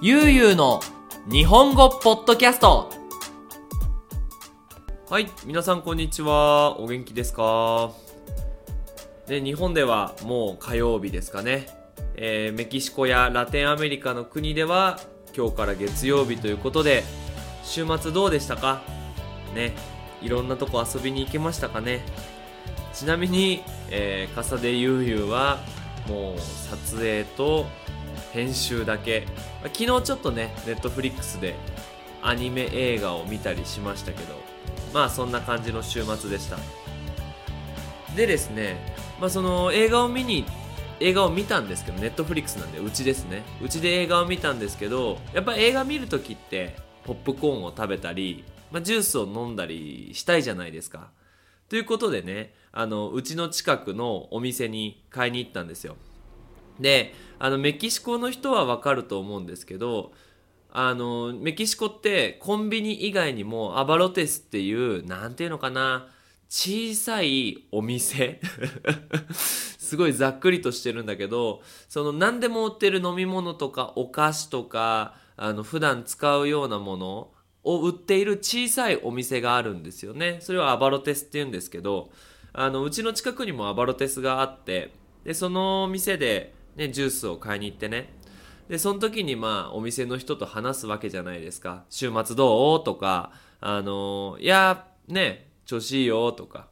ゆうゆうの日本語ポッドキャスト。はい皆さんこんにちは。お元気ですか？で日本ではもう火曜日ですかね、えー、メキシコやラテンアメリカの国では今日から月曜日ということで週末どうでしたか？ねいろんなとこ遊びに行けましたかね？ちなみに、えー、笠でゆうゆうはもう撮影と編集だけ。昨日ちょっとねネットフリックスでアニメ映画を見たりしましたけどまあそんな感じの週末でした。でですねまあその映画を見に映画を見たんですけどネットフリックスなんでうちですね。うちで映画を見たんですけどやっぱ映画見るときってポップコーンを食べたり、まあ、ジュースを飲んだりしたいじゃないですか。ということでねあのうちの近くのお店に買いに行ったんですよ。であのメキシコの人はわかると思うんですけどあのメキシコってコンビニ以外にもアバロテスっていうなんていうのかな小さいお店。すごいざっくりとしてるんだけどその何でも売ってる飲み物とかお菓子とかあの普段使うようなものを売っている小さいお店があるんですよね。それはアバロテスって言うんですけどあのうちの近くにもアバロテスがあってでその店でね、ジュースを買いに行ってね。で、その時にまあ、お店の人と話すわけじゃないですか。週末どう？とか、あのいや、ね、調子いいよ？とか、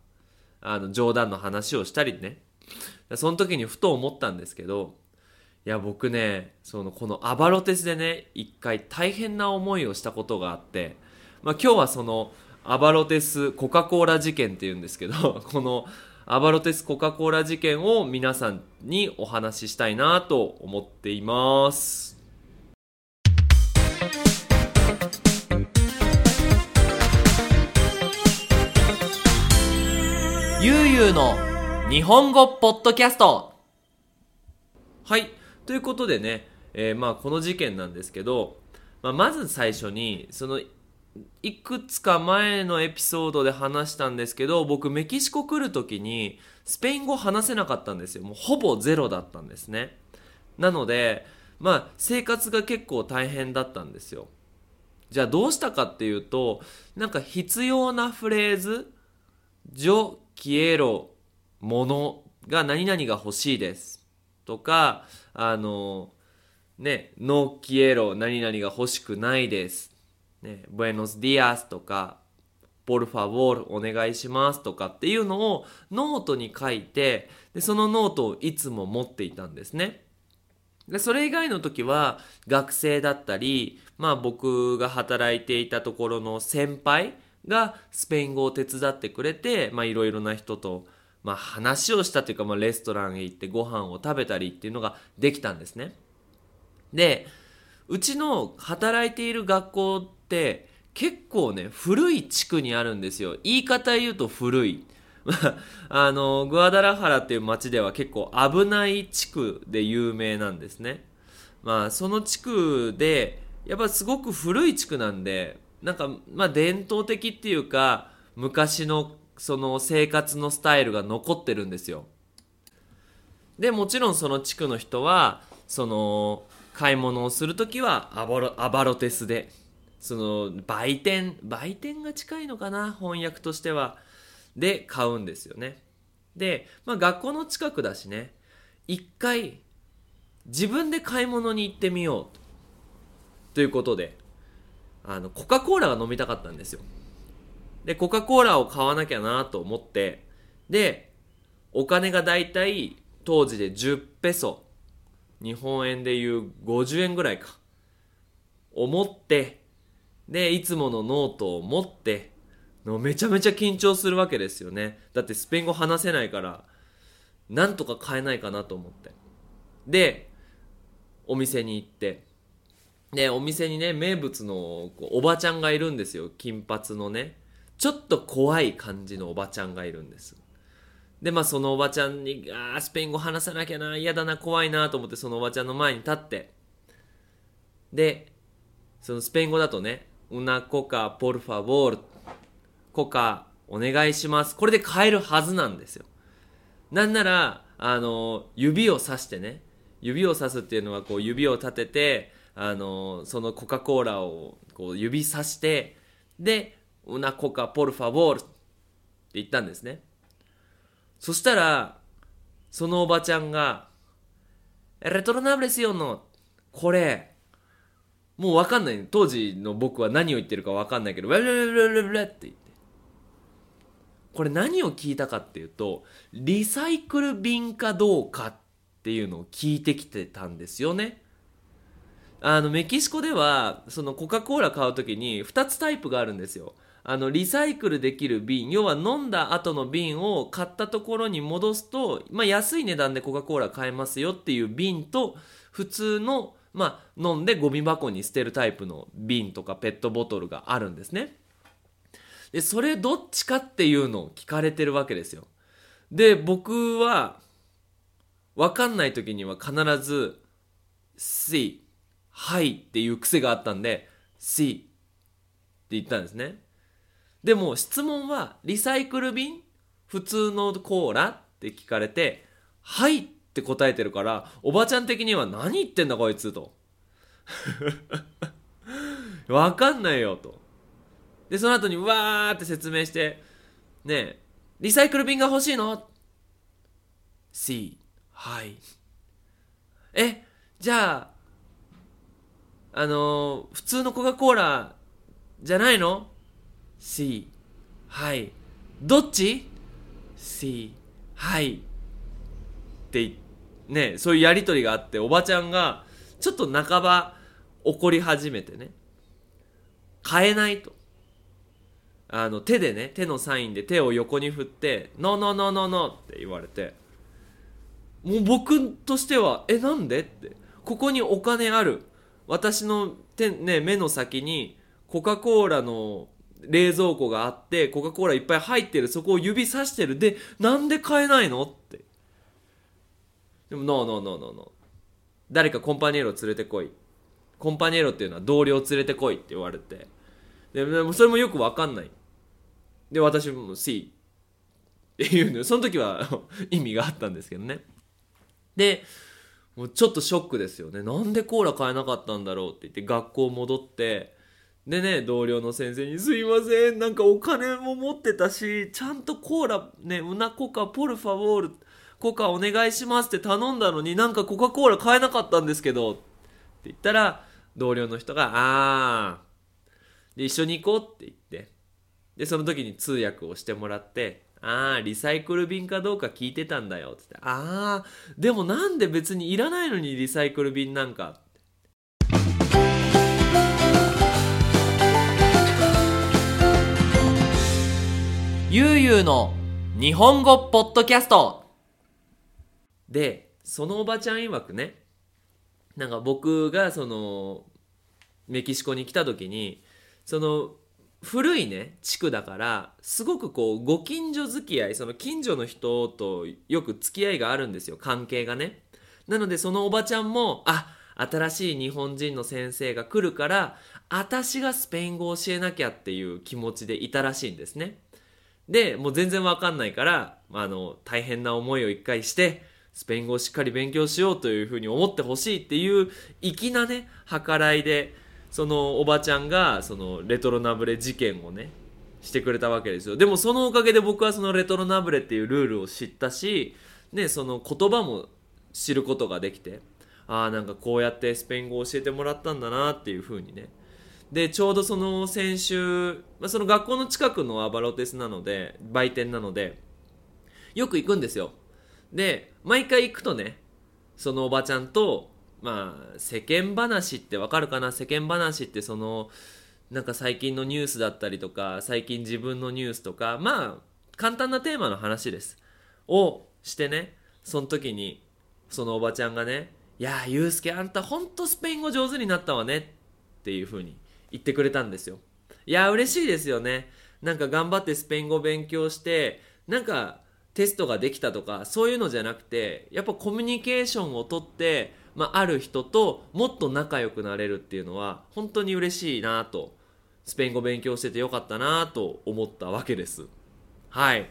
あの、冗談の話をしたりね。その時にふと思ったんですけど、いや、僕ね、その、このアバロテスでね、一回大変な思いをしたことがあって、まあ今日はその、アバロテスコカ・コーラ事件って言うんですけど、このアバロテスコカ・コーラ事件を皆さんにお話ししたいなと思っています。ゆうゆうの日本語ポッドキャストはい。ということでね、えー、まあこの事件なんですけど、まあ、まず最初に、そのいくつか前のエピソードで話したんですけど僕メキシコ来る時にスペイン語話せなかったんですよ。もうほぼゼロだったんですね。なのでまあ生活が結構大変だったんですよ。じゃあどうしたかっていうとなんか必要なフレーズ「ジョ・キエロ・もの」が何々が欲しいです。とかあのね「 No quiero 何々が欲しくないです」ね、Buenos días とか、por favor お願いしますとかっていうのをノートに書いて、でそのノートをいつも持っていたんですね。で、それ以外の時は学生だったり、まあ僕が働いていたところの先輩がスペイン語を手伝ってくれて、まあいろいろな人と、まあ話をしたというか、まあレストランへ行ってご飯を食べたりっていうのができたんですね。で、うちの働いている学校って結構ね、古い地区にあるんですよ。言い方言うと古い。あの、グアダラハラっていう街では結構危ない地区で有名なんですね。まあ、その地区で、やっぱすごく古い地区なんで、なんか、まあ伝統的っていうか、昔のその生活のスタイルが残ってるんですよ。で、もちろんその地区の人は、その、買い物をするときはアバロアバロテスで、その売店、売店が近いのかな、翻訳としては。で、買うんですよね。で、まあ学校の近くだしね、一回自分で買い物に行ってみようと。いうことで、あの、コカ・コーラが飲みたかったんですよ。で、コカ・コーラを買わなきゃなと思って、で、お金がだいたい当時で10ペソ日本円でいう50円ぐらいか。思って、で、いつものノートを持って、めちゃめちゃ緊張するわけですよね。だってスペイン語話せないから、なんとか買えないかなと思って。で、お店に行って、で、お店にね、名物のおばちゃんがいるんですよ。金髪のね。ちょっと怖い感じのおばちゃんがいるんです。で、まあそのおばちゃんに、ああ、スペイン語話さなきゃな、嫌だな、怖いなと思ってそのおばちゃんの前に立って、で、そのスペイン語だとね、una coca por favor コカお願いします。これで買えるはずなんですよ。なんなら、あの、指をさしてね、指をさすっていうのはこう指を立てて、あのそのコカ・コーラをこう指さしてで「ウナコカポルファボール」って言ったんですねそしたらそのおばちゃんが「レトロナブレスヨのこれもうわかんない。当時の僕は何を言ってるかわかんないけど「ウェルレレレレ」って言って。これ何を聞いたかっていうとリサイクル便かどうかっていうのを聞いてきてたんですよね。あのメキシコではそのコカ・コーラ買う時に2つタイプがあるんですよ。あのリサイクルできる瓶要は飲んだ後の瓶を買ったところに戻すと、まあ、安い値段でコカ・コーラ買えますよっていう瓶と普通の、まあ、飲んでゴミ箱に捨てるタイプの瓶とかペットボトルがあるんですね。でそれどっちかっていうのを聞かれてるわけですよ。で僕は分かんない時には必ず「C」「はい」っていう癖があったんで「C」って言ったんですね。でも質問はリサイクル瓶？普通のコーラ？って聞かれて「はい」ってって答えてるからおばちゃん的には何言ってんだこいつと。わかんないよと。でその後にわーって説明してねえリサイクル瓶が欲しいの ?C はい。えじゃああのー、普通のコカ・コーラじゃないの？C はい。どっち？C はい。って言ってねそういうやり取りがあっておばちゃんがちょっと半ば怒り始めてね。買えないと。あの手でね手のサインで手を横に振って「ノーノーノーノーノー」って言われて。もう僕としては「えなんで?」って。ここにお金ある。私の手、ね、目の先にコカ・コーラの冷蔵庫があってコカ・コーラいっぱい入ってるそこを指さしてる。でなんで買えないの？って。でもノーノーノーノーノー誰かコンパニエロ連れてこい。コンパニエロっていうのは同僚連れてこいって言われて。でもそれもよくわかんない。で私も C っていうの。その時は 意味があったんですけどね。でもうちょっとショックですよね。なんでコーラ買えなかったんだろうって言って学校戻って。でね同僚の先生に「すいません。なんかお金も持ってたしちゃんとコーラねうなコカポルファボールコカお願いします」って頼んだのになんかコカ・コーラ買えなかったんですけどって言ったら同僚の人が「ああで一緒に行こう」って言ってでその時に通訳をしてもらってああ、リサイクル便かどうか聞いてたんだよっ。つって。ああ、でもなんで別にいらないのにリサイクル便なんか。ゆうゆうの日本語ポッドキャストで、そのおばちゃん曰くね、なんか僕がその、メキシコに来た時に、その、古いね地区だからすごくこうご近所付き合いその近所の人とよく付き合いがあるんですよ関係がね。なのでそのおばちゃんもあ新しい日本人の先生が来るから私がスペイン語を教えなきゃっていう気持ちでいたらしいんですね。でもう全然わかんないからあの大変な思いを一回してスペイン語をしっかり勉強しようというふうに思ってほしいっていう粋なね計らいでそのおばちゃんがそのレトロナブレ事件をねしてくれたわけですよ。でもそのおかげで僕はそのレトロナブレっていうルールを知ったし、ね、その言葉も知ることができてああなんかこうやってスペイン語を教えてもらったんだなっていうふうにね。でちょうどその先週、まあ、その学校の近くのアバロテスなので売店なのでよく行くんですよ。で毎回行くとねそのおばちゃんとまあ世間話ってわかるかな？世間話ってそのなんか最近のニュースだったりとか最近自分のニュースとかまあ簡単なテーマの話です。をしてねその時にそのおばちゃんがね「いやーゆうすけあんたほんとスペイン語上手になったわね」っていう風に言ってくれたんですよ。いや嬉しいですよね。なんか頑張ってスペイン語勉強してなんかテストができたとかそういうのじゃなくてやっぱコミュニケーションをとってまあ、ある人ともっと仲良くなれるっていうのは本当に嬉しいなとスペイン語勉強しててよかったなと思ったわけです。はい。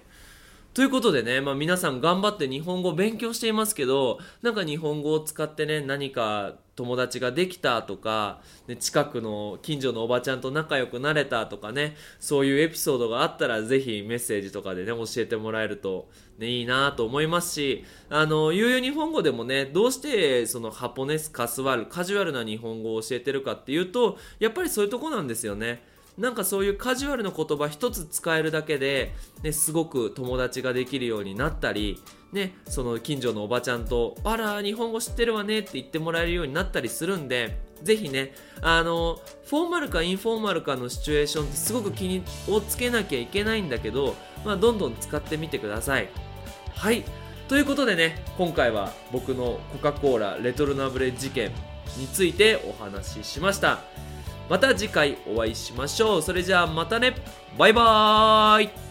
ということでね、まあ、皆さん頑張って日本語を勉強していますけどなんか日本語を使ってね何か友達ができたとか、ね、近くの近所のおばちゃんと仲良くなれたとかねそういうエピソードがあったらぜひメッセージとかでね教えてもらえると、ね、いいなと思いますしあのゆうゆう日本語でもねどうしてそのハポネスカスワルカジュアルな日本語を教えてるかっていうとやっぱりそういうとこなんですよね。なんかそういうカジュアルな言葉一つ使えるだけで、ね、すごく友達ができるようになったり、ね、その近所のおばちゃんと、あら、日本語知ってるわねって言ってもらえるようになったりするんで、ぜひね、あの、フォーマルかインフォーマルかのシチュエーションってすごく気をつけなきゃいけないんだけど、まあ、どんどん使ってみてください。はい。ということでね、今回は僕のコカ・コーラレトルナブレ事件についてお話ししました。また次回お会いしましょう。それじゃあまたね。バイバーイ